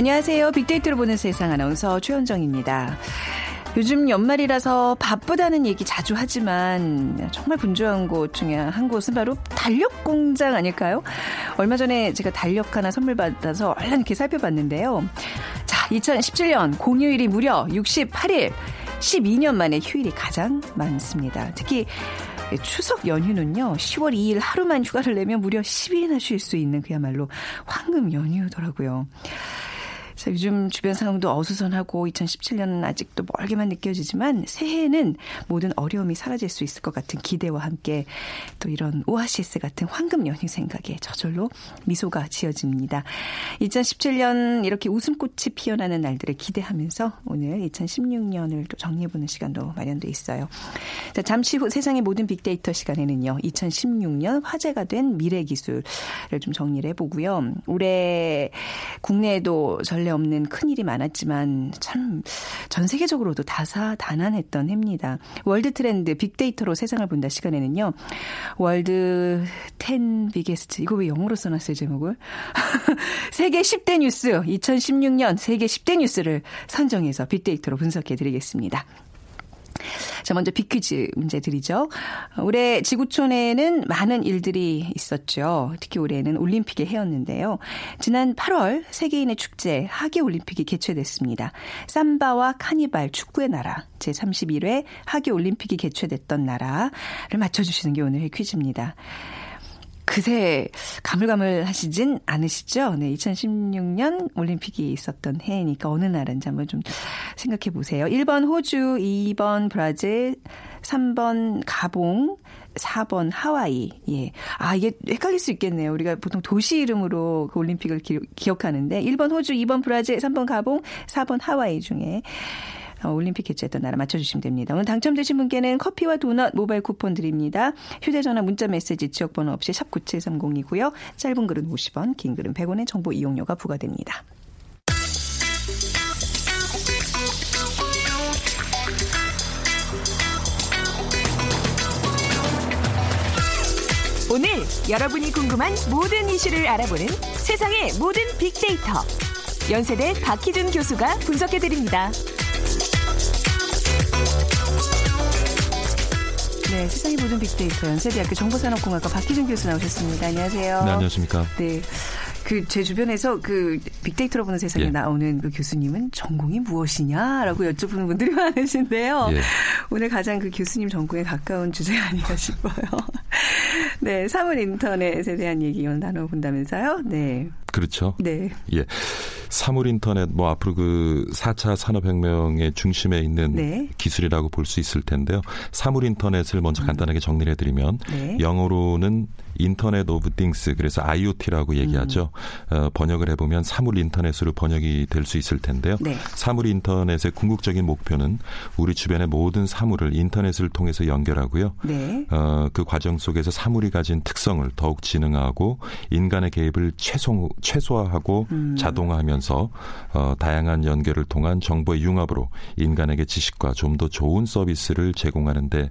안녕하세요. 빅데이터로 보는 세상 아나운서 최현정입니다. 요즘 연말이라서 바쁘다는 얘기 자주 하지만 정말 분주한 곳 중에 한 곳은 바로 달력 공장 아닐까요? 얼마 전에 제가 달력 하나 선물 받아서 얼른 이렇게 살펴봤는데요. 자, 2017년 공휴일이 무려 68일, 12년 만에 휴일이 가장 많습니다. 특히 추석 연휴는요, 10월 2일 하루만 휴가를 내면 무려 10일이나 쉴 수 있는 그야말로 황금 연휴더라고요. 자, 요즘 주변 상황도 어수선하고 2017년은 아직도 멀게만 느껴지지만 새해에는 모든 어려움이 사라질 수 있을 것 같은 기대와 함께 또 이런 오아시스 같은 황금 연휴 생각에 저절로 미소가 지어집니다. 2017년 이렇게 웃음꽃이 피어나는 날들을 기대하면서 오늘 2016년을 또 정리해보는 시간도 마련돼 있어요. 자, 잠시 후 세상의 모든 빅데이터 시간에는요. 2016년 화제가 된 미래 기술을 좀 정리를 해보고요. 올해 국내에도 전례 없는 큰일이 많았지만 참 전 세계적으로도 다사다난했던 해입니다. 월드 트렌드 빅데이터로 세상을 본다 시간에는요. World 10 biggest 이거 왜 영어로 써놨어요 제목을? 세계 10대 뉴스 2016년 세계 10대 뉴스를 선정해서 빅데이터로 분석해 드리겠습니다. 자, 먼저 빅퀴즈 문제 드리죠. 올해 지구촌에는 많은 일들이 있었죠. 특히 올해는 올림픽의 해였는데요. 지난 8월 세계인의 축제 하계 올림픽이 개최됐습니다. 삼바와 카니발 축구의 나라 제31회 하계 올림픽이 개최됐던 나라를 맞춰주시는 게 오늘의 퀴즈입니다. 그새 가물가물하시진 않으시죠? 네, 2016년 올림픽이 있었던 해니까 어느 나라인지 한번 좀 생각해 보세요. 1번 호주, 2번 브라질, 3번 가봉, 4번 하와이. 예. 아, 이게 헷갈릴 수 있겠네요. 우리가 보통 도시 이름으로 그 올림픽을 기, 억하는데 1번 호주, 2번 브라질, 3번 가봉, 4번 하와이 중에 어, 올림픽 개최했던 나라 맞춰주시면 됩니다. 오늘 당첨되신 분께는 커피와 도넛 모바일 쿠폰 드립니다. 휴대전화 문자 메시지 지역번호 없이 샵 9730이고요. 짧은 글은 50원, 긴 글은 100원의 정보 이용료가 부과됩니다. 오늘 여러분이 궁금한 모든 이슈를 알아보는 세상의 모든 빅데이터. 연세대 박희준 교수가 분석해드립니다. 네, 세상의 모든 빅데이터 연세대학교 정보산업공학과 박희준 교수 나오셨습니다. 안녕하세요. 네, 안녕하십니까. 네. 그 제 주변에서 그 빅데이터로 보는 세상에 예. 나오는 그 교수님은 전공이 무엇이냐라고 여쭤보는 분들이 많으신데요. 예. 오늘 가장 그 교수님 전공에 가까운 주제가 아닌가 싶어요. 네, 사물 인터넷에 대한 얘기 오늘 나눠본다면서요? 네. 그렇죠. 네. 예. 사물 인터넷 뭐 앞으로 그 4차 산업혁명의 중심에 있는 네. 기술이라고 볼 수 있을 텐데요. 사물 인터넷을 먼저 음. 간단하게 정리를 해드리면 네. 영어로는 Internet of Things 그래서 IoT라고 얘기하죠. 음. 어, 번역을 해보면 사물 인터넷으로 번역이 될 수 있을 텐데요. 네. 사물 인터넷의 궁극적인 목표는 우리 주변의 모든 사물을 인터넷을 통해서 연결하고요. 네. 어, 그 과정 속에서 사물이 가진 특성을 더욱 진흥하고 인간의 개입을 최소, 최소화하고 음. 자동화하면서 어, 다양한 연결을 통한 정보의 융합으로 인간에게 지식과 좀 더 좋은 서비스를 제공하는데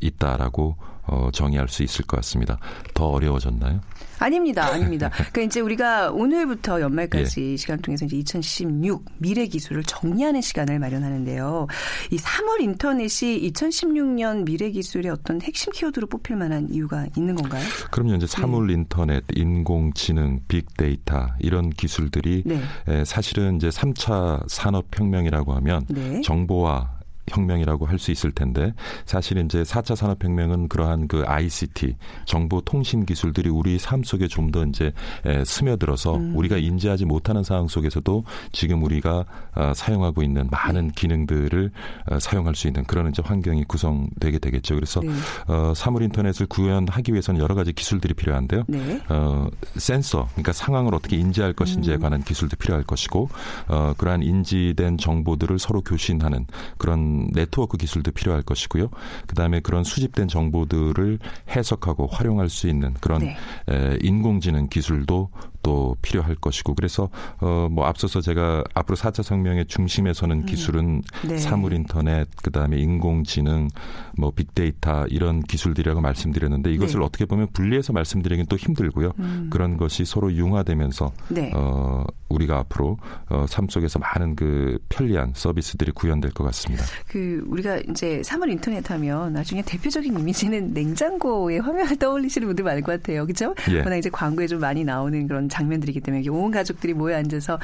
있다라고 어, 정의할 수 있을 것 같습니다. 더 어려워졌나요? 아닙니다, 아닙니다. 그러니까 이제 우리가 오늘부터 연말까지 예. 시간 통해서 이제 2016 미래 기술을 정리하는 시간을 마련하는데요. 이 3월 인터넷이 2016년 미래 기술의 어떤 핵심 키워드로 뽑힐 만한 이유가 있는 건가요? 그럼요, 이제 사물 네. 인터넷, 인공지능, 빅데이터 이런 기술들이 네. 사실은 이제 3차 산업 혁명이라고 하면 네. 정보와 혁명이라고 할 수 있을 텐데 사실 이제 4차 산업 혁명은 그러한 그 ICT 정보 통신 기술들이 우리 삶 속에 좀 더 이제 에, 스며들어서 음. 우리가 인지하지 못하는 상황 속에서도 지금 우리가 어, 사용하고 있는 많은 기능들을 어, 사용할 수 있는 그런 이제 환경이 구성되게 되겠죠. 그래서 네. 어, 사물 인터넷을 구현하기 위해서는 여러 가지 기술들이 필요한데요. 네. 어, 센서, 그러니까 상황을 어떻게 인지할 것인지에 음. 관한 기술도 필요할 것이고 어, 그러한 인지된 정보들을 서로 교신하는 그런 네트워크 기술도 필요할 것이고요. 그다음에 그런 수집된 정보들을 해석하고 활용할 수 있는 그런 네. 에, 인공지능 기술도 또 필요할 것이고 그래서 어 뭐 앞서서 제가 앞으로 4차 성명의 중심에 서는 음. 기술은 네. 사물 인터넷 그다음에 인공지능 뭐 빅데이터 이런 기술들이라고 말씀드렸는데 이것을 네. 어떻게 보면 분리해서 말씀드리긴 또 힘들고요. 음. 그런 것이 서로 융화되면서 네. 어 우리가 앞으로 어, 삶 속에서 많은 그 편리한 서비스들이 구현될 것 같습니다. 그 우리가 이제 사물 인터넷 하면 나중에 대표적인 이미지는 냉장고의 화면을 떠올리시는 분들 많을 것 같아요. 그렇죠? 예. 워낙 이제 광고에 좀 많이 나오는 그런 장면들이기 때문에 온 가족들이 모여 앉아서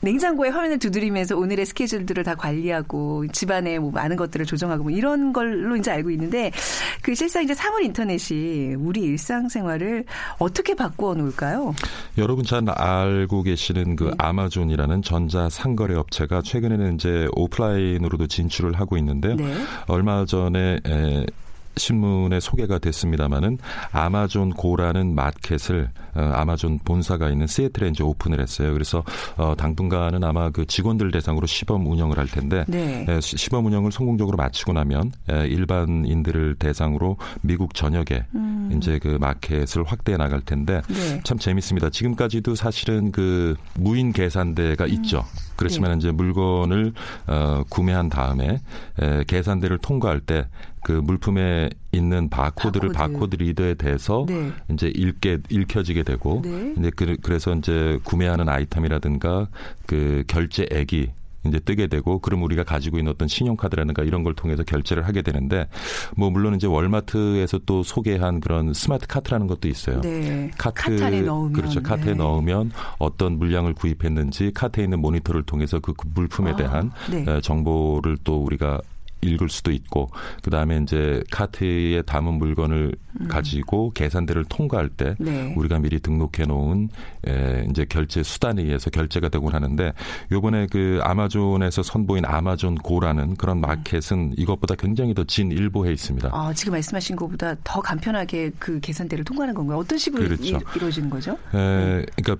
냉장고에 화면을 두드리면서 오늘의 스케줄들을 다 관리하고 집안에 뭐 많은 것들을 조정하고 뭐 이런 걸로 이제 알고 있는데 그 실상 이제 사물 인터넷이 우리 일상생활을 어떻게 바꾸어 놓을까요? 여러분 잘 알고 계시는 그 네. 아마존이라는 전자 상거래 업체가 최근에는 이제 오프라인으로도 진출을 하고 있는데요. 네. 얼마 전에 에, 신문에 소개가 됐습니다마는 아마존 고라는 마켓을 어, 아마존 본사가 있는 시애틀에 이제 오픈을 했어요. 그래서 어, 당분간은 아마 그 직원들 대상으로 시범 운영을 할 텐데 네. 에, 시범 운영을 성공적으로 마치고 나면 에, 일반인들을 대상으로 미국 전역에 음. 이제 그 마켓을 확대해 나갈 텐데 네. 참 재밌습니다. 지금까지도 사실은 그 무인 계산대가 음. 있죠. 그렇지만 네. 이제 물건을 어, 구매한 다음에 에, 계산대를 통과할 때 그 물품에 있는 바코드를 바코드, 바코드 리더에 대해서 네. 이제 읽게 읽혀지게 되고 네. 이제 그, 그래서 이제 구매하는 아이템이라든가 그 결제액이 이제 뜨게 되고 그럼 우리가 가지고 있는 어떤 신용카드라든가 이런 걸 통해서 결제를 하게 되는데 뭐 물론 이제 월마트에서 또 소개한 그런 스마트 카트라는 것도 있어요. 네. 카트 카트에 넣으면 그렇죠. 카트에 네. 넣으면 어떤 물량을 구입했는지 카트에 있는 모니터를 통해서 그 물품에 아, 대한 네. 정보를 또 우리가 읽을 수도 있고 그 다음에 이제 카트에 담은 물건을 음. 가지고 계산대를 통과할 때 네. 우리가 미리 등록해 놓은 에, 이제 결제 수단에 의해서 결제가 되곤 하는데 요번에 그 아마존에서 선보인 아마존 고라는 그런 음. 마켓은 이것보다 굉장히 더 진일보해 있습니다. 아, 지금 말씀하신 것보다 더 간편하게 그 계산대를 통과하는 건가요? 어떤 식으로 그렇죠. 이, 루어지는 거죠? 에, 그러니까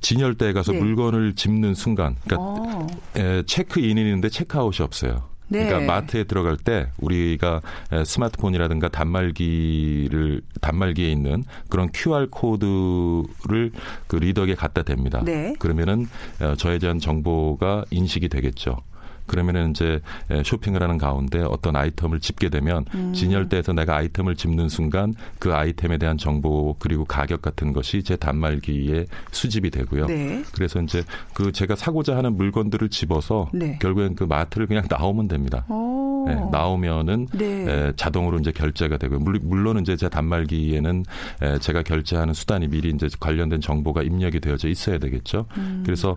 진열대에 가서 네. 물건을 집는 순간, 그러니까 어. 에, 체크인이있는데 체크아웃이 없어요. 네. 그러니까 마트에 들어갈 때 우리가 스마트폰이라든가 단말기를 단말기에 있는 그런 QR 코드를 그 리더에게 갖다 댑니다. 네. 그러면은 어, 저에 대한 정보가 인식이 되겠죠. 그러면은 이제 쇼핑을 하는 가운데 어떤 아이템을 집게 되면 음. 진열대에서 내가 아이템을 집는 순간 그 아이템에 대한 정보 그리고 가격 같은 것이 제 단말기에 수집이 되고요. 네. 그래서 이제 그 제가 사고자 하는 물건들을 집어서 네. 결국엔 그 마트를 그냥 나오면 됩니다. 네, 나오면은 네. 에, 자동으로 이제 결제가 되고요. 물론 이제 제 단말기에는 에, 제가 결제하는 수단이 미리 이제 관련된 정보가 입력이 되어져 있어야 되겠죠. 음. 그래서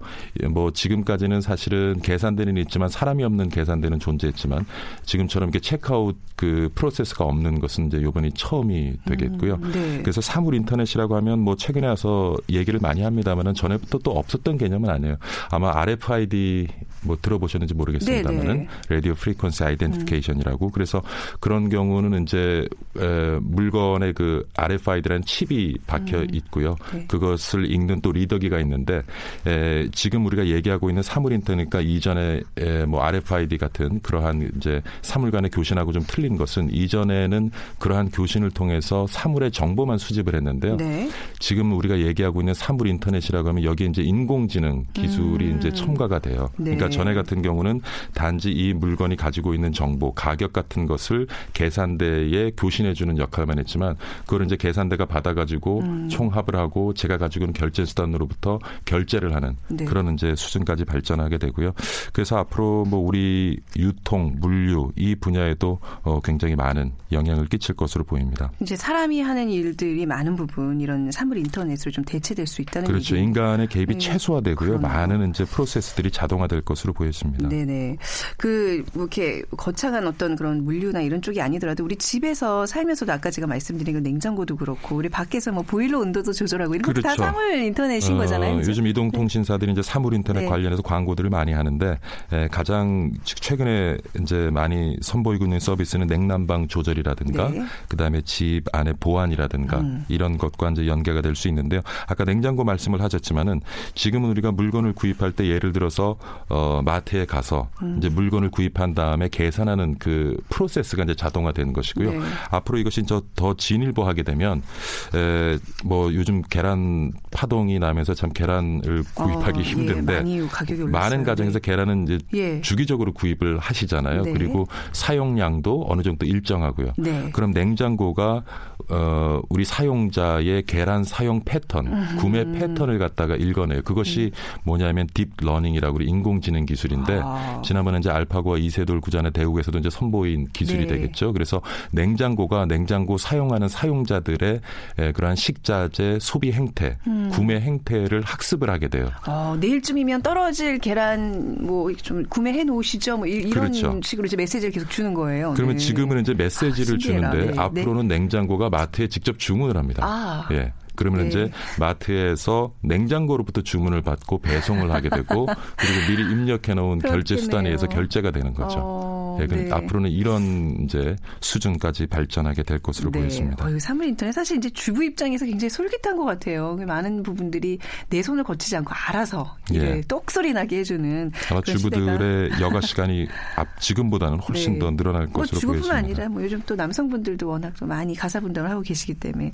뭐 지금까지는 사실은 계산대는 있지만 사람이 없는 계산대는 존재했지만 지금처럼 이렇게 체크아웃 그 프로세스가 없는 것은 이제 요번이 처음이 되겠고요. 음, 네. 그래서 사물 인터넷이라고 하면 뭐 최근에 와서 얘기를 많이 합니다만은 전에부터 또 없었던 개념은 아니에요. 아마 RFID 뭐 들어보셨는지 모르겠습니다만은 Radio Frequency Identification이라고 그래서 그런 경우는 이제 에, 물건의 그 RFID라는 칩이 박혀 음. 있고요. 네. 그것을 읽는 또 리더기가 있는데 에, 지금 우리가 얘기하고 있는 사물 인터넷과 이전에 에, 뭐 RFID 같은 그러한 이제 사물 간의 교신하고 좀 틀린 것은 이전에는 그러한 교신을 통해서 사물의 정보만 수집을 했는데요. 네. 지금 우리가 얘기하고 있는 사물 인터넷이라고 하면 여기에 이제 인공지능 기술이 음. 이제 첨가가 돼요. 네. 그러니까 전에 같은 경우는 단지 이 물건이 가지고 있는 정보, 가격 같은 것을 계산대에 교신해 주는 역할만 했지만 그걸 이제 계산대가 받아 가지고 음. 총합을 하고 제가 가지고 있는 결제 수단으로부터 결제를 하는 네. 그런 이제 수준까지 발전하게 되고요. 그래서 앞으로 뭐 우리 유통, 물류 이 분야에도 어 굉장히 많은 영향을 끼칠 것으로 보입니다. 이제 사람이 하는 일들이 많은 부분 이런 사물 인터넷으로 좀 대체될 수 있다는 그렇죠. 얘기. 인간의 개입이 네. 최소화되고요. 그러네요. 많은 이제 프로세스들이 자동화될 것으로 보였습니다. 네네. 그, 뭐 이렇게 겉 거창한 어떤 그런 물류나 이런 쪽이 아니더라도 우리 집에서 살면서도 아까 제가 말씀드린 그 냉장고도 그렇고 우리 밖에서 뭐 보일러 온도도 조절하고 이런. 것도 다 그렇죠. 사물 인터넷인 어, 거잖아요. 이제? 요즘 이동통신사들이 네. 이제 사물 인터넷 네. 관련해서 광고들을 많이 하는데 에, 가장 최근에 이제 많이 선보이고 있는 서비스는 냉난방 조절이라든가 네. 그다음에 집 안에 보안이라든가 음. 이런 것과 이제 연계가 될 수 있는데요. 아까 냉장고 말씀을 하셨지만은 지금은 우리가 물건을 구입할 때 예를 들어서 어 마트에 가서 음. 이제 물건을 구입한 다음에 계산하는 그 프로세스가 이제 자동화되는 것이고요. 네. 앞으로 이것이 더 진일보하게 되면 에, 뭐 요즘 계란 파동이 나면서 참 계란을 구입하기 어, 힘든데 예, 많은 가정에서 네. 계란은 이제 예. 주기적으로 구입을 하시잖아요. 네. 그리고 사용량도 어느 정도 일정하고요. 네. 그럼 냉장고가 어 우리 사용자의 계란 사용 패턴, 음. 구매 패턴을 갖다가 읽어내요. 그것이 음. 뭐냐면 딥 러닝이라고 우리 인공지능 기술인데 아. 지난번에 이제 알파고와 이세돌 구단의 대국에서도 이제 선보인 기술이 네. 되겠죠. 그래서 냉장고가 냉장고 사용하는 사용자들의 그러한 식자재 소비 행태, 음. 구매 행태를 학습을 하게 돼요. 어, 내일쯤이면 떨어질 계란 뭐 좀 구매해 놓으시죠. 뭐 이런 그렇죠. 식으로 이제 메시지를 계속 주는 거예요. 그러면 네. 지금은 이제 메시지를 아, 주는데 네. 앞으로는 네. 냉장고가 마트에 직접 주문을 합니다. 아. 예. 그러면 네. 이제 마트에서 냉장고로부터 주문을 받고 배송을 하게 되고 그리고 미리 입력해 놓은 결제 수단에 의해서 결제가 되는 거죠. 어, 네, 네. 앞으로는 이런 이제 수준까지 발전하게 될 것으로 네. 보였습니다. 어, 사물 인터넷 사실 이제 주부 입장에서 굉장히 솔깃한 것 같아요. 그 많은 부분들이 내 손을 거치지 않고 알아서 예. 똑소리 나게 해주는 아마 주부들의 시대가. 여가 시간이 앞 지금보다는 훨씬 네. 더 늘어날 뭐 것으로 주부뿐 보여집니다. 아니라 뭐 요즘 또 남성분들도 워낙 많이 가사 분담을 하고 계시기 때문에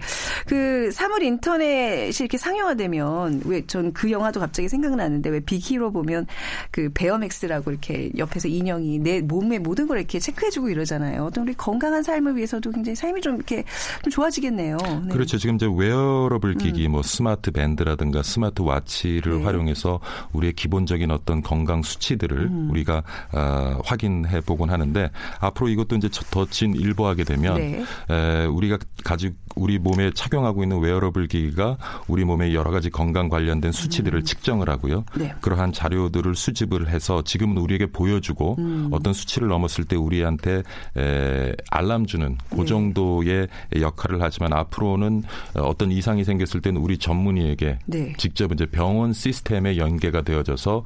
그 사물 인터넷이 이렇게 상용화되면 왜 전 그 영화도 갑자기 생각나는데 왜 빅 히어로 보면 그 베이맥스라고 이렇게 옆에서 인형이 내 모든 걸 이렇게 체크해주고 이러잖아요. 어떤 우리 건강한 삶을 위해서도 굉장히 삶이 좀 이렇게 좀 좋아지겠네요. 네. 그렇죠. 지금 이제 웨어러블 기기, 음. 뭐 스마트 밴드라든가 스마트 와치를 네. 활용해서 우리의 기본적인 어떤 건강 수치들을 음. 우리가 어, 확인해 보곤 하는데 앞으로 이것도 이제 더 진일보하게 되면 네. 에, 우리가 가지고 우리 몸에 착용하고 있는 웨어러블 기기가 우리 몸의 여러 가지 건강 관련된 수치들을 음. 측정을 하고요. 네. 그러한 자료들을 수집을 해서 지금은 우리에게 보여주고 음. 어떤 수치를 넘었을 때 우리한테 에, 알람 주는 그 네. 정도의 역할을 하지만 앞으로는 어떤 이상이 생겼을 때는 우리 전문의에게 네. 직접 이제 병원 시스템에 연계가 되어져서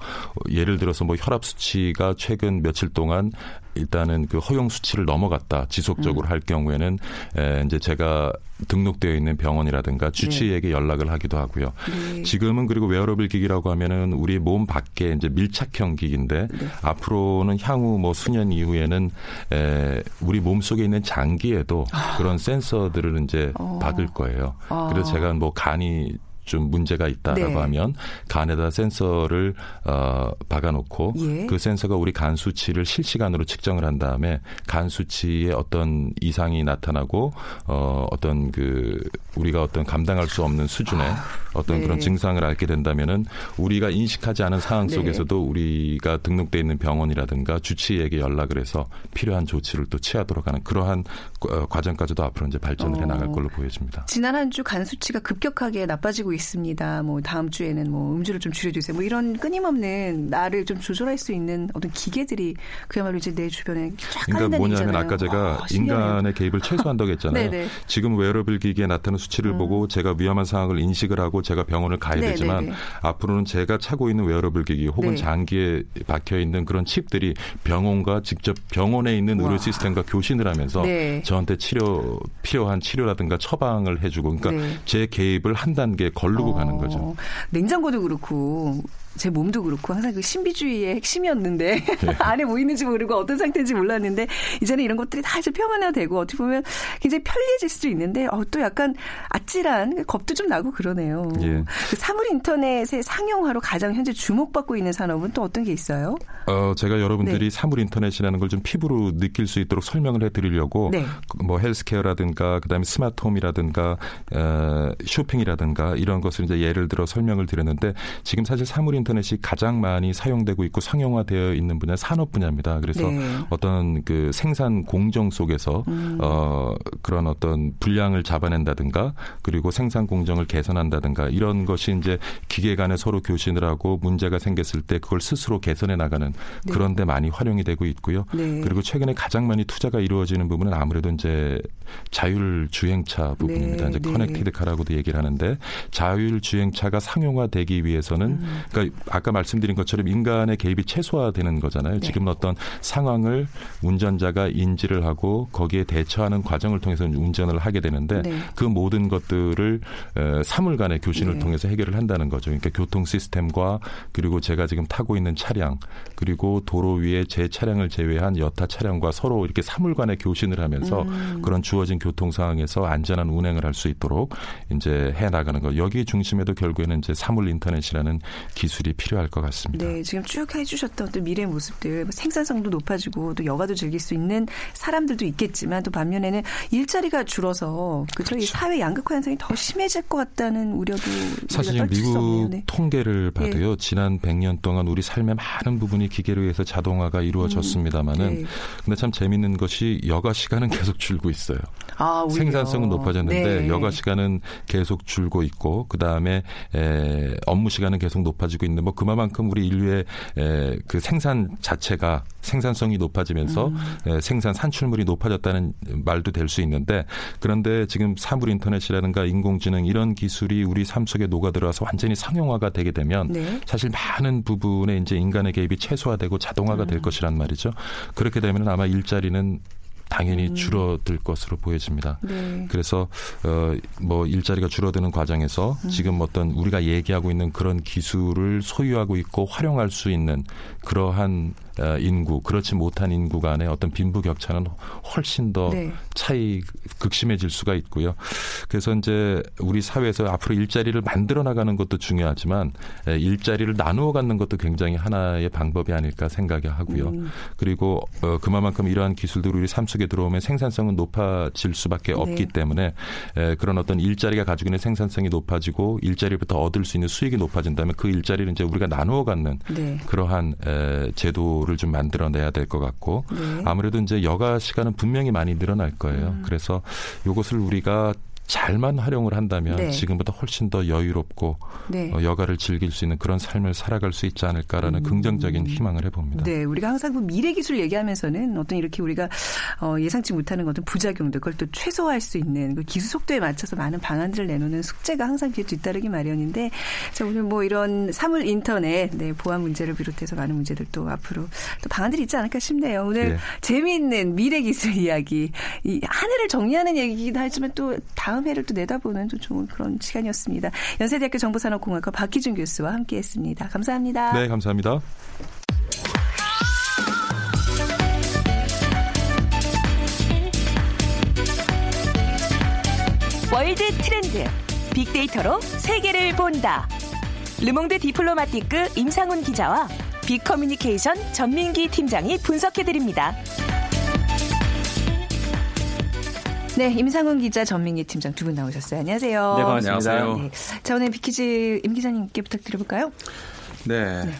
예를 들어서 뭐 혈압 수치가 최근 며칠 동안 일단은 그 허용 수치를 넘어갔다 지속적으로 음. 할 경우에는 에, 이제 제가 등록되어 있는 병원이라든가 주치의에게 네. 연락을 하기도 하고요. 네. 지금은 그리고 웨어러블 기기라고 하면은 우리 몸 밖에 이제 밀착형 기기인데 네. 앞으로는 향후 뭐 수년 이후에는 에, 우리 몸 속에 있는 장기에도 아. 그런 센서들을 이제 어. 받을 거예요. 아. 그래서 제가 뭐 간이 좀 문제가 있다라고 네. 하면 간에다 센서를 어, 박아놓고 예. 그 센서가 우리 간 수치를 실시간으로 측정을 한 다음에 간 수치에 어떤 이상이 나타나고 어, 어떤 그 우리가 어떤 감당할 수 없는 수준의 아, 어떤 네. 그런 증상을 앓게 된다면은 우리가 인식하지 않은 상황 네. 속에서도 네. 우리가 등록돼 있는 병원이라든가 주치의에게 연락을 해서 필요한 조치를 또 취하도록 하는 그러한 어, 과정까지도 앞으로 이제 발전을 어, 해 나갈 걸로 보여집니다. 지난 한 주 간 수치가 급격하게 나빠지고 있습니다. 뭐 다음 주에는 뭐 음주를 좀 줄여주세요. 뭐 이런 끊임없는 나를 좀 조절할 수 있는 어떤 기계들이 그야말로 이제 내 주변에 쫙 그러니까 뭐냐면 아까 제가 아, 인간의 개입을 최소화한다고 했잖아요. 지금 웨어러블 기기에 나타나는 수치를 음. 보고 제가 위험한 상황을 인식을 하고 제가 병원을 가야 네네네. 되지만 앞으로는 제가 차고 있는 웨어러블 기기 혹은 네. 장기에 박혀 있는 그런 칩들이 병원과 직접 병원에 있는 의료 시스템과 교신을 하면서 네. 저한테 치료 필요한 치료라든가 처방을 해주고 그러니까 네. 제 개입을 한 단계 걸르고 어, 가는 거죠. 냉장고도 그렇고 제 몸도 그렇고 항상 그 신비주의의 핵심이었는데 네. 안에 뭐 있는지 모르고 어떤 상태인지 몰랐는데 이제는 이런 것들이 다 이제 표면화되고 어떻게 보면 굉장히 편리해질 수도 있는데 어, 또 약간 아찔한 겁도 좀 나고 그러네요. 예. 그 사물 인터넷의 상용화로 가장 현재 주목받고 있는 산업은 또 어떤 게 있어요? 어, 제가 여러분들이 네. 사물 인터넷이라는 걸 좀 피부로 느낄 수 있도록 설명을 해드리려고 네. 뭐 헬스케어라든가 그다음에 스마트홈이라든가 어, 쇼핑이라든가 이런 것을 이제 예를 들어 설명을 드렸는데 지금 사실 사물 인터넷이 가장 많이 사용되고 있고 상용화되어 있는 분야 산업 분야입니다. 그래서 네. 어떤 그 생산 공정 속에서 음. 어 그런 어떤 분량을 잡아낸다든가 그리고 생산 공정을 개선한다든가 이런 것이 이제 기계 간에 서로 교신을 하고 문제가 생겼을 때 그걸 스스로 개선해 나가는 네. 그런 데 많이 활용이 되고 있고요. 네. 그리고 최근에 가장 많이 투자가 이루어지는 부분은 아무래도 이제 자율 주행차 부분입니다. 네. 이제 connected car라고도 얘기를 하는데 자율 주행차가 상용화되기 위해서는 음. 그러니까 아까 말씀드린 것처럼 인간의 개입이 최소화되는 거잖아요. 네. 지금 어떤 상황을 운전자가 인지를 하고 거기에 대처하는 과정을 통해서 운전을 하게 되는데 네. 그 모든 것들을 사물간의 교신을 네. 통해서 해결을 한다는 거죠. 그러니까 교통 시스템과 그리고 제가 지금 타고 있는 차량 그리고 도로 위에 제 차량을 제외한 여타 차량과 서로 이렇게 사물간의 교신을 하면서 음. 그런 주 어진 교통 상황에서 안전한 운행을 할 수 있도록 이제 해 나가는 거. 여기 중심에도 결국에는 이제 사물 인터넷이라는 기술이 필요할 것 같습니다. 네, 지금 쭉 해주셨던 또 미래 모습들 뭐 생산성도 높아지고 또 여가도 즐길 수 있는 사람들도 있겠지만 또 반면에는 일자리가 줄어서 그죠? 그렇죠. 사회 양극화 현상이 더 심해질 것 같다는 우려도 사실 미국 네. 통계를 봐도요. 네. 지난 100년 동안 우리 삶의 많은 부분이 기계로 의해서 자동화가 이루어졌습니다마는 음, 네. 근데 참 재밌는 것이 여가 시간은 계속 줄고 있어요. 아, 생산성은 높아졌는데 네. 여가 시간은 계속 줄고 있고 그 다음에 업무 시간은 계속 높아지고 있는데 뭐 그만큼 우리 인류의 에, 그 생산 자체가 생산성이 높아지면서 음. 에, 생산 산출물이 높아졌다는 말도 될 수 있는데 그런데 지금 사물 인터넷이라든가 인공지능 이런 기술이 우리 삶 속에 녹아들어서 완전히 상용화가 되게 되면 네. 사실 많은 부분에 이제 인간의 개입이 최소화되고 자동화가 음. 될 것이란 말이죠. 그렇게 되면 아마 일자리는 당연히 음. 줄어들 것으로 보여집니다. 네. 그래서 어 뭐 일자리가 줄어드는 과정에서 음. 지금 어떤 우리가 얘기하고 있는 그런 기술을 소유하고 있고 활용할 수 있는 그러한 어, 인구 그렇지 못한 인구 간의 어떤 빈부 격차는 훨씬 더 네. 차이 극심해질 수가 있고요. 그래서 이제 우리 사회에서 앞으로 일자리를 만들어 나가는 것도 중요하지만 일자리를 나누어 갖는 것도 굉장히 하나의 방법이 아닐까 생각이 하고요. 음. 그리고 어, 그만큼 이러한 기술들이 우리 삶 속에 들어오면 생산성은 높아질 수밖에 네. 없기 때문에 그런 어떤 일자리가 가지고 있는 생산성이 높아지고 일자리부터 얻을 수 있는 수익이 높아진다면 그 일자리를 이제 우리가 나누어 갖는 네. 그러한 제도 제도를 좀 만들어내야 될 것 같고 네. 아무래도 이제 여가 시간은 분명히 많이 늘어날 거예요. 음. 그래서 이것을 우리가 잘만 활용을 한다면 네. 지금보다 훨씬 더 여유롭고 네. 어, 여가를 즐길 수 있는 그런 삶을 살아갈 수 있지 않을까라는 음. 긍정적인 희망을 해봅니다. 네, 우리가 항상 그 미래 기술 얘기하면서는 어떤 이렇게 우리가 어, 예상치 못하는 어떤 부작용들 그걸 또 최소화할 수 있는 그 기술 속도에 맞춰서 많은 방안들을 내놓는 숙제가 항상 뒤에 뒤따르기 마련인데 자 오늘 뭐 이런 사물 인터넷 네, 보안 문제를 비롯해서 많은 문제들 또 앞으로 또 방안들이 있지 않을까 싶네요. 오늘 네. 재미있는 미래 기술 이야기 이 하늘을 정리하는 얘기기도 하지만 또 다 다음 해를 또 내다보는 좀 좋은 그런 시간이었습니다. 연세대학교 정보산업공학과 박희준 교수와 함께했습니다. 감사합니다. 네, 감사합니다. World Trend 빅데이터로 세계를 본다. 르몽드 디플로마티크 임상훈 기자와 빅커뮤니케이션 전민기 팀장이 분석해드립니다. 네, 임상훈 기자, 전민기 팀장 두 분 나오셨어요. 안녕하세요. 네, 반갑습니다. 네. 자, 오늘 빅퀴즈 임 기자님께 부탁드려볼까요? 네. 네.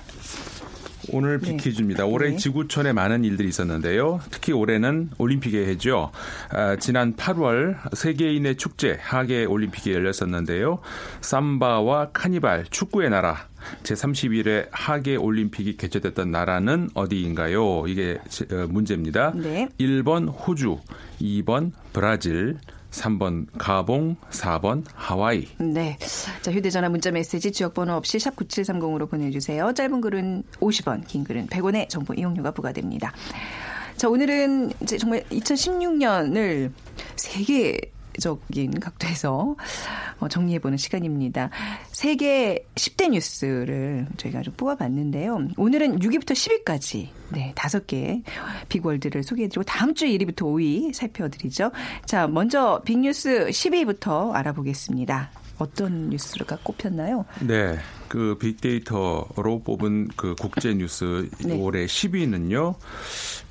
오늘 네. 빅퀴즈입니다. 네. 올해 네. 지구촌에 많은 일들이 있었는데요. 특히 올해는 올림픽의 해죠. 아, 지난 8월 세계인의 축제 하계 올림픽이 열렸었는데요. 삼바와 카니발 축구의 나라 제31회 하계 올림픽이 개최됐던 나라는 어디인가요? 이게 어, 문제입니다. 네. 1번 호주, 2번 브라질, 3번 가봉, 4번 하와이. 네. 자, 휴대전화 문자 메시지 지역번호 없이 샵 9730으로 보내주세요. 짧은 글은 50원, 긴 글은 100원의 정보 이용료가 부과됩니다. 자, 오늘은 이제 정말 2016년을 세계 적인 각도에서 어, 정리해보는 시간입니다. 세계 10대 뉴스를 저희가 좀 뽑아봤는데요. 오늘은 6위부터 10위까지 네, 다섯 개의 big word를 소개해드리고 다음 주 1위부터 5위 살펴드리죠. 자, 먼저 빅뉴스 10위부터 알아보겠습니다. 어떤 뉴스가 꼽혔나요? 네. 그 빅데이터로 뽑은 그 국제 뉴스 네. 올해 10위는요.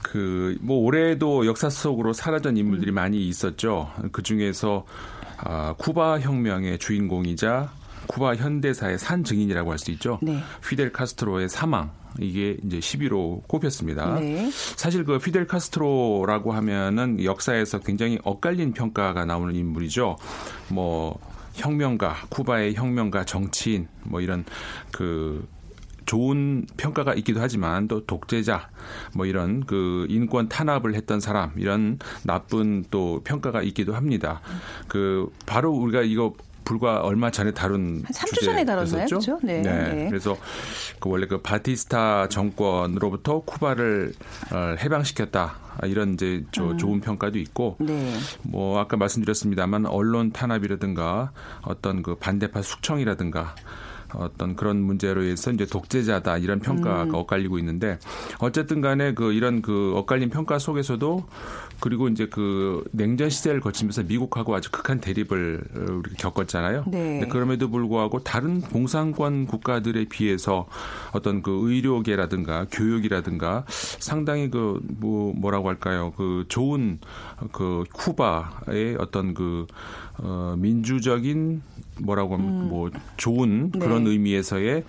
그 뭐 올해도 역사 속으로 사라진 인물들이 음. 많이 있었죠. 그 중에서 아, 쿠바 혁명의 주인공이자 쿠바 현대사의 산 증인이라고 할 수 있죠. 네. 피델 카스트로의 사망 이게 이제 10위로 꼽혔습니다. 네. 사실 그 피델 카스트로라고 하면은 역사에서 굉장히 엇갈린 평가가 나오는 인물이죠. 뭐 혁명가, 쿠바의 혁명가, 정치인 뭐 이런 그 좋은 평가가 있기도 하지만 또 독재자 뭐 이런 그 인권 탄압을 했던 사람 이런 나쁜 또 평가가 있기도 합니다. 그 바로 우리가 이거 불과 얼마 전에 다룬 한 3주 전에 다뤘나요? 그렇죠? 네. 네. 네. 그래서 그 원래 그 바티스타 정권으로부터 쿠바를 어, 해방시켰다. 이런 이제 저 음. 좋은 평가도 있고 네. 뭐 아까 말씀드렸습니다만 언론 탄압이라든가 어떤 그 반대파 숙청이라든가 어떤 그런 문제로 해서 이제 독재자다 이런 평가가 음. 엇갈리고 있는데 어쨌든 간에 그 이런 그 엇갈린 평가 속에서도 그리고 이제 그 냉전 시대를 거치면서 미국하고 아주 극한 대립을 우리가 겪었잖아요. 네. 그럼에도 불구하고 다른 공산권 국가들에 비해서 어떤 그 의료계라든가 교육이라든가 상당히 그 뭐 뭐라고 할까요? 그 좋은 그 쿠바의 어떤 그 어, 민주적인 뭐라고 하면 음. 뭐 좋은 네. 그런 의미에서의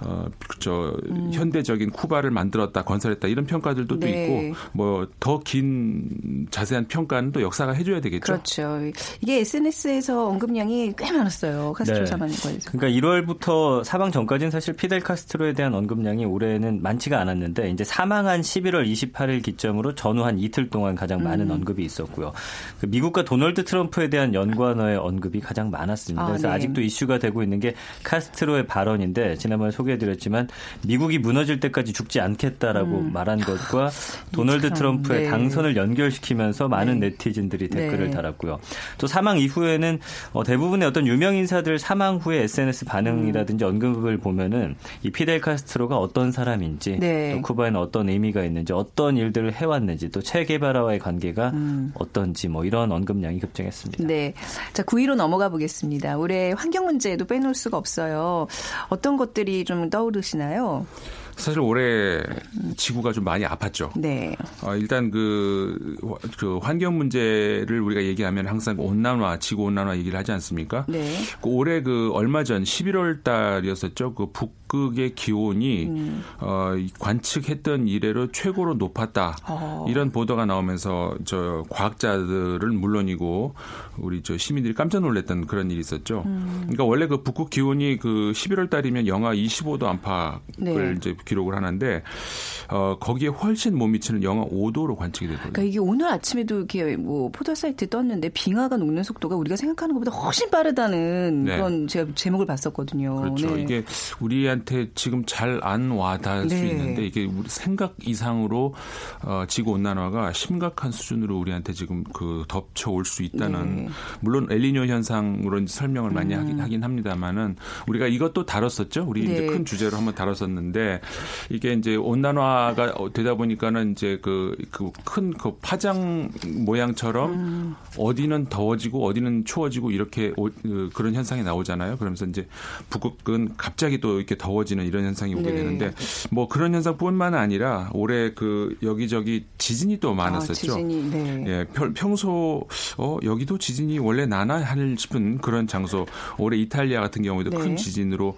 어저 음. 현대적인 쿠바를 만들었다 건설했다 이런 평가들도 네. 또 있고 뭐 더 긴 자세한 평가는 또 역사가 해줘야 되겠죠. 그렇죠. 이게 SNS에서 언급량이 꽤 많았어요. 카스트로 네. 사망에 관해서. 그러니까 1월부터 사망 전까지는 사실 피델 카스트로에 대한 언급량이 올해는 많지가 않았는데 이제 사망한 11월 28일 기점으로 전후 한 이틀 동안 가장 많은 음. 언급이 있었고요. 그 미국과 도널드 트럼프에 대한 연관어의 언급이 가장 많았습니다. 아, 그래서 네. 아직도 이슈가 되고 있는 게 카스트로의 발언인데 지난번에 소개해드렸지만 미국이 무너질 때까지 죽지 않겠다라고 음. 말한 것과 도널드 트럼프의 네. 당선을 연결시키면서 많은 네. 티즌들이 댓글을 네. 달았고요. 또 사망 이후에는 어, 대부분의 어떤 유명 인사들 사망 후에 SNS 반응이라든지 음. 언급을 보면은 이 피델 카스트로가 어떤 사람인지 네. 또 쿠바에는 어떤 의미가 있는지 어떤 일들을 해왔는지 또 체게바라와의 관계가 음. 어떤지 뭐 이런 언급량이 급증했습니다. 네. 자, 9위로 넘어가 보겠습니다. 올해 환경 문제도 빼놓을 수가 없어요. 어떤 것들이 좀 떠오르시나요? 사실 올해 지구가 좀 많이 아팠죠. 네. 어, 일단 그, 그 환경 문제를 우리가 얘기하면 항상 온난화, 지구 온난화 얘기를 하지 않습니까? 네. 그 올해 그 얼마 전 11월 달이었었죠. 그 북극의 기온이 음. 어, 관측했던 이래로 최고로 높았다. 어. 이런 보도가 나오면서 저 과학자들은 물론이고 우리 저 시민들이 깜짝 놀랐던 그런 일이 있었죠. 음. 그러니까 원래 그 북극 기온이 그 11월 달이면 영하 25도 안팎을 네. 이제 기록을 하는데 어, 거기에 훨씬 못 미치는 영하 5도로 관측이 됐거든요. 그러니까 이게 오늘 아침에도 이렇게 뭐 포털 사이트 떴는데 빙하가 녹는 속도가 우리가 생각하는 것보다 훨씬 빠르다는 네. 그런 제가 제목을 봤었거든요. 그렇죠. 네. 이게 우리한테 지금 잘 안 와닿을 네. 수 있는데 이게 우리 생각 이상으로 어, 지구 온난화가 심각한 수준으로 우리한테 지금 그 덮쳐 올 수 있다는 네. 물론 엘리뇨 현상으로 설명을 많이 음. 하긴, 하긴 합니다만은 우리가 이것도 다뤘었죠. 우리 이제 네. 큰 주제로 한번 다뤘었는데 이게 이제 온난화가 되다 보니까는 이제 그그 큰그 그 파장 모양처럼 음. 어디는 더워지고 어디는 추워지고 이렇게 오, 그, 그런 현상이 나오잖아요. 그러면서 이제 북극은 갑자기 또 이렇게 더워지는 이런 현상이 오게 네. 되는데 뭐 그런 현상뿐만 아니라 올해 그 여기저기 지진이 또 많았었죠. 아, 지진이, 네. 예, 평소 어 여기도 지진이 원래 나나 할 싶은 그런 장소. 올해 이탈리아 같은 경우에도 네. 큰 지진으로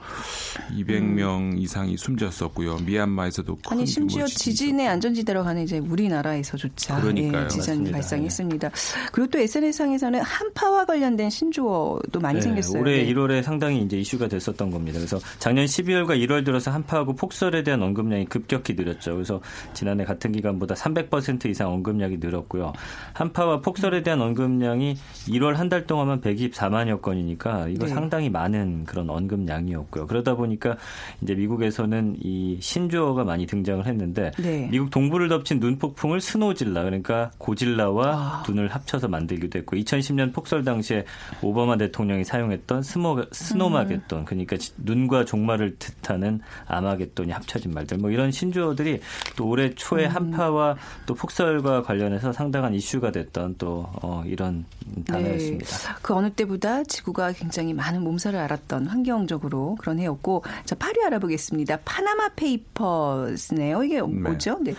200명 음. 이상이 숨졌었고요. 미얀마에서도 큰 아니 심지어 지진의 안전지대로 가는 이제 우리나라에서조차 그러니까요. 예, 지진 맞습니다. 발생했습니다. 그리고 또 SNS상에서는 한파와 관련된 신조어도 많이 네, 생겼어요. 올해 네. 1월에 상당히 이제 이슈가 됐었던 겁니다. 그래서 작년 12월과 1월 들어서 한파하고 폭설에 대한 언급량이 급격히 늘었죠. 그래서 지난해 같은 기간보다 300% 이상 언급량이 늘었고요. 한파와 폭설에 대한 언급량이 1월 한 달 동안만 124만여 건이니까 이거 네. 상당히 많은 그런 언급량이었고요. 그러다 보니까 이제 미국에서는 이 신조어가 많이 등장을 했는데 네. 미국 동부를 덮친 눈폭풍을 스노질라 그러니까 고질라와 아. 눈을 합쳐서 만들기도 했고 2010년 폭설 당시에 오바마 대통령이 사용했던 스모, 스노마겟돈 음. 그러니까 눈과 종말을 비슷하는 아마겟돈이 합쳐진 말들 뭐 이런 신조어들이 또 올해 초에 음. 한파와 또 폭설과 관련해서 상당한 이슈가 됐던 또 어, 이런 단어였습니다. 네. 그 어느 때보다 지구가 굉장히 많은 몸살을 앓았던 환경적으로 그런 해였고 자 8위 알아보겠습니다. 파나마 페이 퍼스네요. 이게 네. 뭐죠? 네.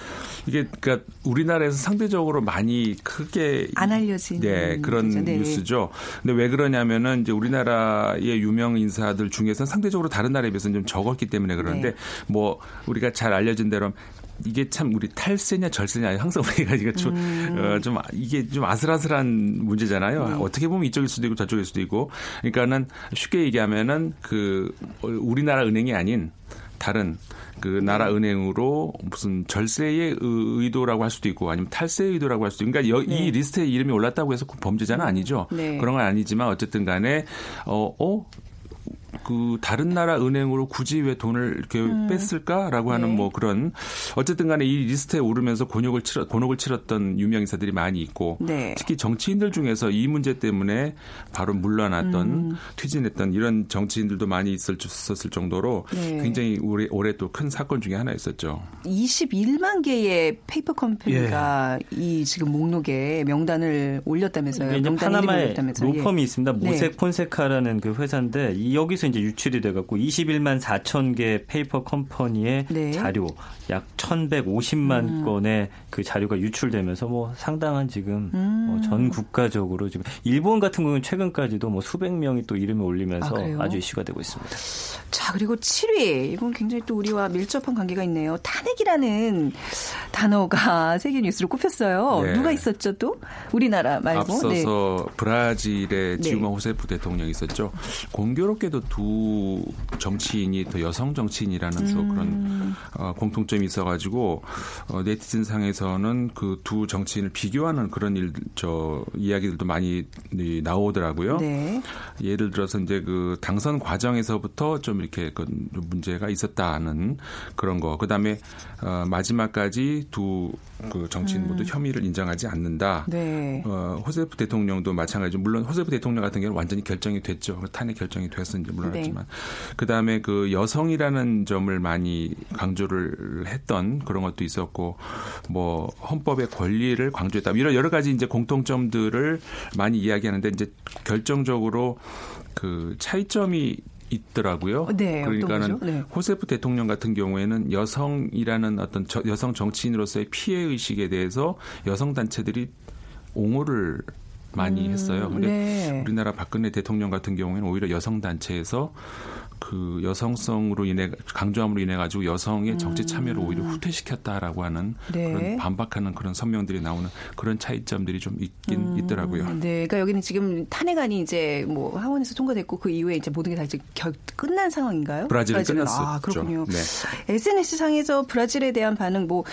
이게 그러니까 우리나라에서 상대적으로 많이 크게 안 알려진 네, 그런 네. 뉴스죠. 근데 왜 그러냐면은 이제 우리나라의 유명 인사들 중에서 상대적으로 다른 나라에 비해서는 좀 적었기 때문에 그러는데 네. 뭐 우리가 잘 알려진 대로 이게 참 우리 탈세냐 절세냐 항상 우리가 이거 좀, 음. 어, 좀 이게 좀 아슬아슬한 문제잖아요. 음. 어떻게 보면 이쪽일 수도 있고 저쪽일 수도 있고. 그러니까는 쉽게 얘기하면은 그 우리나라 은행이 아닌 다른 그 나라 은행으로 무슨 절세의 의도라고 할 수도 있고 아니면 탈세의 의도라고 할 수도 있고 그러니까 네. 이 리스트에 이름이 올랐다고 해서 범죄자는 아니죠. 네. 그런 건 아니지만 어쨌든 간에 어, 어? 그 다른 나라 은행으로 굳이 왜 돈을 이렇게 음. 뺐을까라고 하는 네. 뭐 그런 어쨌든 간에 이 리스트에 오르면서 곤욕을 치렀 곤혹을 치렀던 유명 인사들이 많이 있고 네. 특히 정치인들 중에서 이 문제 때문에 바로 물러났던 음. 퇴진했던 이런 정치인들도 많이 있었을 정도로 네. 굉장히 올해 올해 또 큰 사건 중에 하나 있었죠. 21만 개의 페이퍼 컴퍼니가 예. 이 지금 목록에 명단을 올렸다면서요. 명단 파나마에 로펌이 예. 있습니다. 모색 네. 폰세카라는 그 회사인데 여기서 이제 유출이 돼갖고 21만 4천 개 페이퍼 컴퍼니의 네. 자료 약 1,150만 음. 건의 그 자료가 유출되면서 뭐 상당한 지금 뭐 음. 뭐 전 국가적으로 지금 일본 같은 경우는 최근까지도 뭐 수백 명이 또 이름을 올리면서 아, 주 이슈가 되고 있습니다. 자 그리고 7위 이건 굉장히 또 우리와 밀접한 관계가 있네요. 탄핵이라는 단어가 세계 뉴스로 꼽혔어요. 네. 누가 있었죠 또 우리나라 말고 앞서서 네. 브라질의 지우마 네. 호세프 대통령이 있었죠. 공교롭게도 두 정치인이 또 여성 정치인이라는 음. 또 그런 어, 공통점이 있어가지고 어, 네티즌 상에서는 그 두 정치인을 비교하는 그런 일, 저 이야기들도 많이 나오더라고요. 네. 예를 들어서 이제 그 당선 과정에서부터 좀 이렇게 그 문제가 있었다는 그런 거. 그 다음에 어, 마지막까지 두 그 정치인 모두 음. 혐의를 인정하지 않는다. 네. 어, 호세프 대통령도 마찬가지죠. 물론 호세프 대통령 같은 경우는 완전히 결정이 됐죠. 탄핵 결정이 됐었는지 몰랐지만. 네. 그 다음에 그 여성이라는 점을 많이 강조를 했던 그런 것도 있었고, 뭐 헌법의 권리를 강조했다. 이런 여러 가지 이제 공통점들을 많이 이야기하는데 이제 결정적으로 그 차이점이 있더라고요. 네, 그러니까는 네. 호세프 대통령 같은 경우에는 여성이라는 어떤 저, 여성 정치인으로서의 피해 의식에 대해서 여성 단체들이 옹호를 많이 음, 했어요. 근데 네. 우리나라 박근혜 대통령 같은 경우에는 오히려 여성 단체에서 그 여성성으로 인해 강조함으로 인해 가지고 여성의 정치 참여를 오히려 음. 후퇴시켰다라고 하는 네. 그런 반박하는 그런 선명들이 나오는 그런 차이점들이 좀 있긴 음, 있더라고요. 네, 그러니까 여기는 지금 탄핵안이 이제 뭐 하원에서 통과됐고 그 이후에 이제 모든 게 다 이제 결, 끝난 상황인가요? 브라질은 끝났어요. 아 그렇군요. 네. SNS 상에서 브라질에 대한 반응 뭐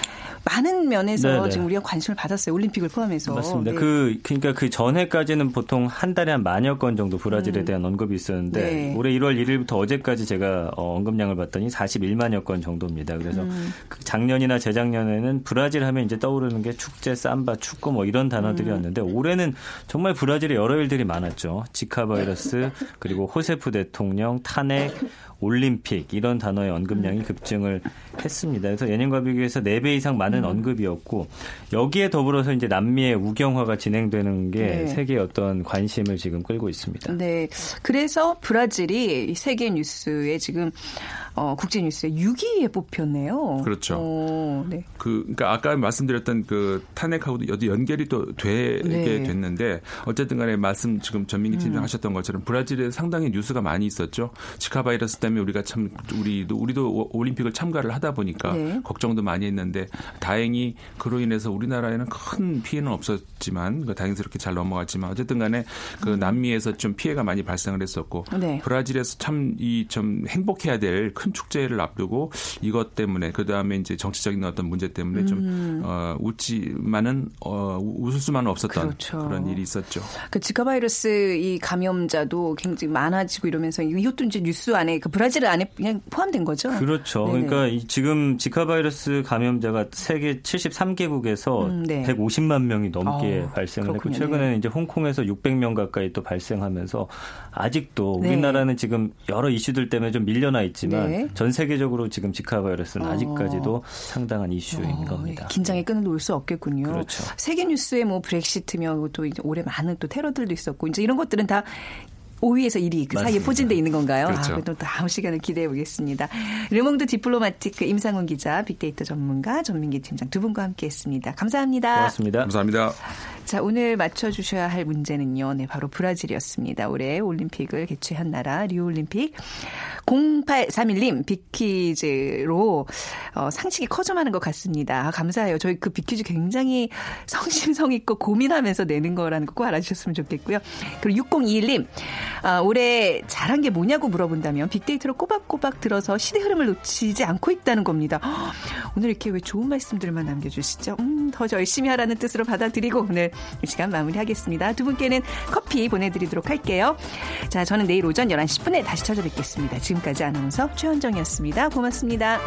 많은 면에서 네네. 네. 지금 우리가 관심을 받았어요. 올림픽을 포함해서. 맞습니다. 네. 그 그러니까 그 전해까지는 보통 한 달에 한 만여 건 정도 브라질에 음. 대한 언급이 있었는데 네. 올해 1월 1일부터 어제 어제까지 제가 어, 언급량을 봤더니 41만여 건 정도입니다. 그래서 음. 그 작년이나 재작년에는 브라질 하면 이제 떠오르는 게 축제, 삼바, 축구 뭐 이런 단어들이었는데 음. 올해는 정말 브라질에 여러 일들이 많았죠. 지카 바이러스 그리고 호세프 대통령 탄핵 올림픽 이런 단어의 언급량이 급증을 했습니다. 그래서 예년과 비교해서 4배 이상 많은 음. 언급이었고 여기에 더불어서 이제 남미의 우경화가 진행되는 게 네. 세계의 어떤 관심을 지금 끌고 있습니다. 네. 그래서 브라질이 세계 뉴스에 지금 어, 국제 뉴스에 6위에 뽑혔네요. 그렇죠. 오, 네. 그 그러니까 아까 말씀드렸던 그 탄핵하고도 여기 연결이 또 되게 네. 됐는데 어쨌든 간에 말씀 지금 전민기 팀장 음. 하셨던 것처럼 브라질에 상당히 뉴스가 많이 있었죠. 지카 바이러스 때문에 우리가 참 우리도 우리도 올림픽을 참가를 하다 보니까 네. 걱정도 많이 했는데 다행히 그로 인해서 우리나라에는 큰 피해는 없었지만 그 다행스럽게 잘 넘어갔지만 어쨌든 간에 그 음. 남미에서 좀 피해가 많이 발생을 했었고 네. 브라질에서 참 이좀 행복해야 될큰 축제를 앞두고 이것 때문에 그 다음에 이제 정치적인 어떤 문제 때문에 음. 좀 어, 웃지만은 어, 웃을 수만은 없었던 그렇죠. 그런 일이 있었죠. 그 지카 바이러스 이 감염자도 굉장히 많아지고 이러면서 이것도 이제 뉴스 안에 그 브라질 안에 그냥 포함된 거죠. 그렇죠. 네네. 그러니까 지금 지카 바이러스 감염자가 세계 73개국에서 음, 네. 150만 명이 넘게 어, 발생을 그렇군요. 했고 최근에는 네. 이제 홍콩에서 600명 가까이 또 발생하면서 아직도 네. 우리나라는 지금 여러 이슈들 때문에 좀 밀려나 있지만 네. 전 세계적으로 지금 지카 바이러스는 어. 아직까지도 상당한 이슈인 어, 겁니다. 긴장의 끈을 놓을 수 없겠군요. 그렇죠. 세계 뉴스에 뭐 브렉시트며 또 올해 많은 또 테러들도 있었고 이제 이런 것들은 다 5위에서 1위 그 맞습니다. 사이에 포진돼 있는 건가요? 그렇죠. 아, 또 다음 시간을 기대해 보겠습니다. 르몽드 디플로마티크 임상훈 기자, 빅데이터 전문가 전민기 팀장 두 분과 함께했습니다. 감사합니다. 고맙습니다. 감사합니다. 자, 오늘 맞춰주셔야 할 문제는요. 네, 바로 브라질이었습니다. 올해 올림픽을 개최한 나라 리우올림픽. 0831님 빅퀴즈로 어, 상식이 커져가는 것 같습니다. 아, 감사해요. 저희 그 빅퀴즈 굉장히 성심성 있고 고민하면서 내는 거라는 거 꼭 알아주셨으면 좋겠고요. 그리고 6021님 아, 올해 잘한 게 뭐냐고 물어본다면 빅데이터로 꼬박꼬박 들어서 시대 흐름을 놓치지 않고 있다는 겁니다. 허, 오늘 이렇게 왜 좋은 말씀들만 남겨주시죠? 음, 더 열심히 하라는 뜻으로 받아들이고 오늘 이 시간 마무리하겠습니다. 두 분께는 커피 보내드리도록 할게요. 자, 저는 내일 오전 11시 10분에 다시 찾아뵙겠습니다. 지금까지 아나운서 최현정이었습니다. 고맙습니다.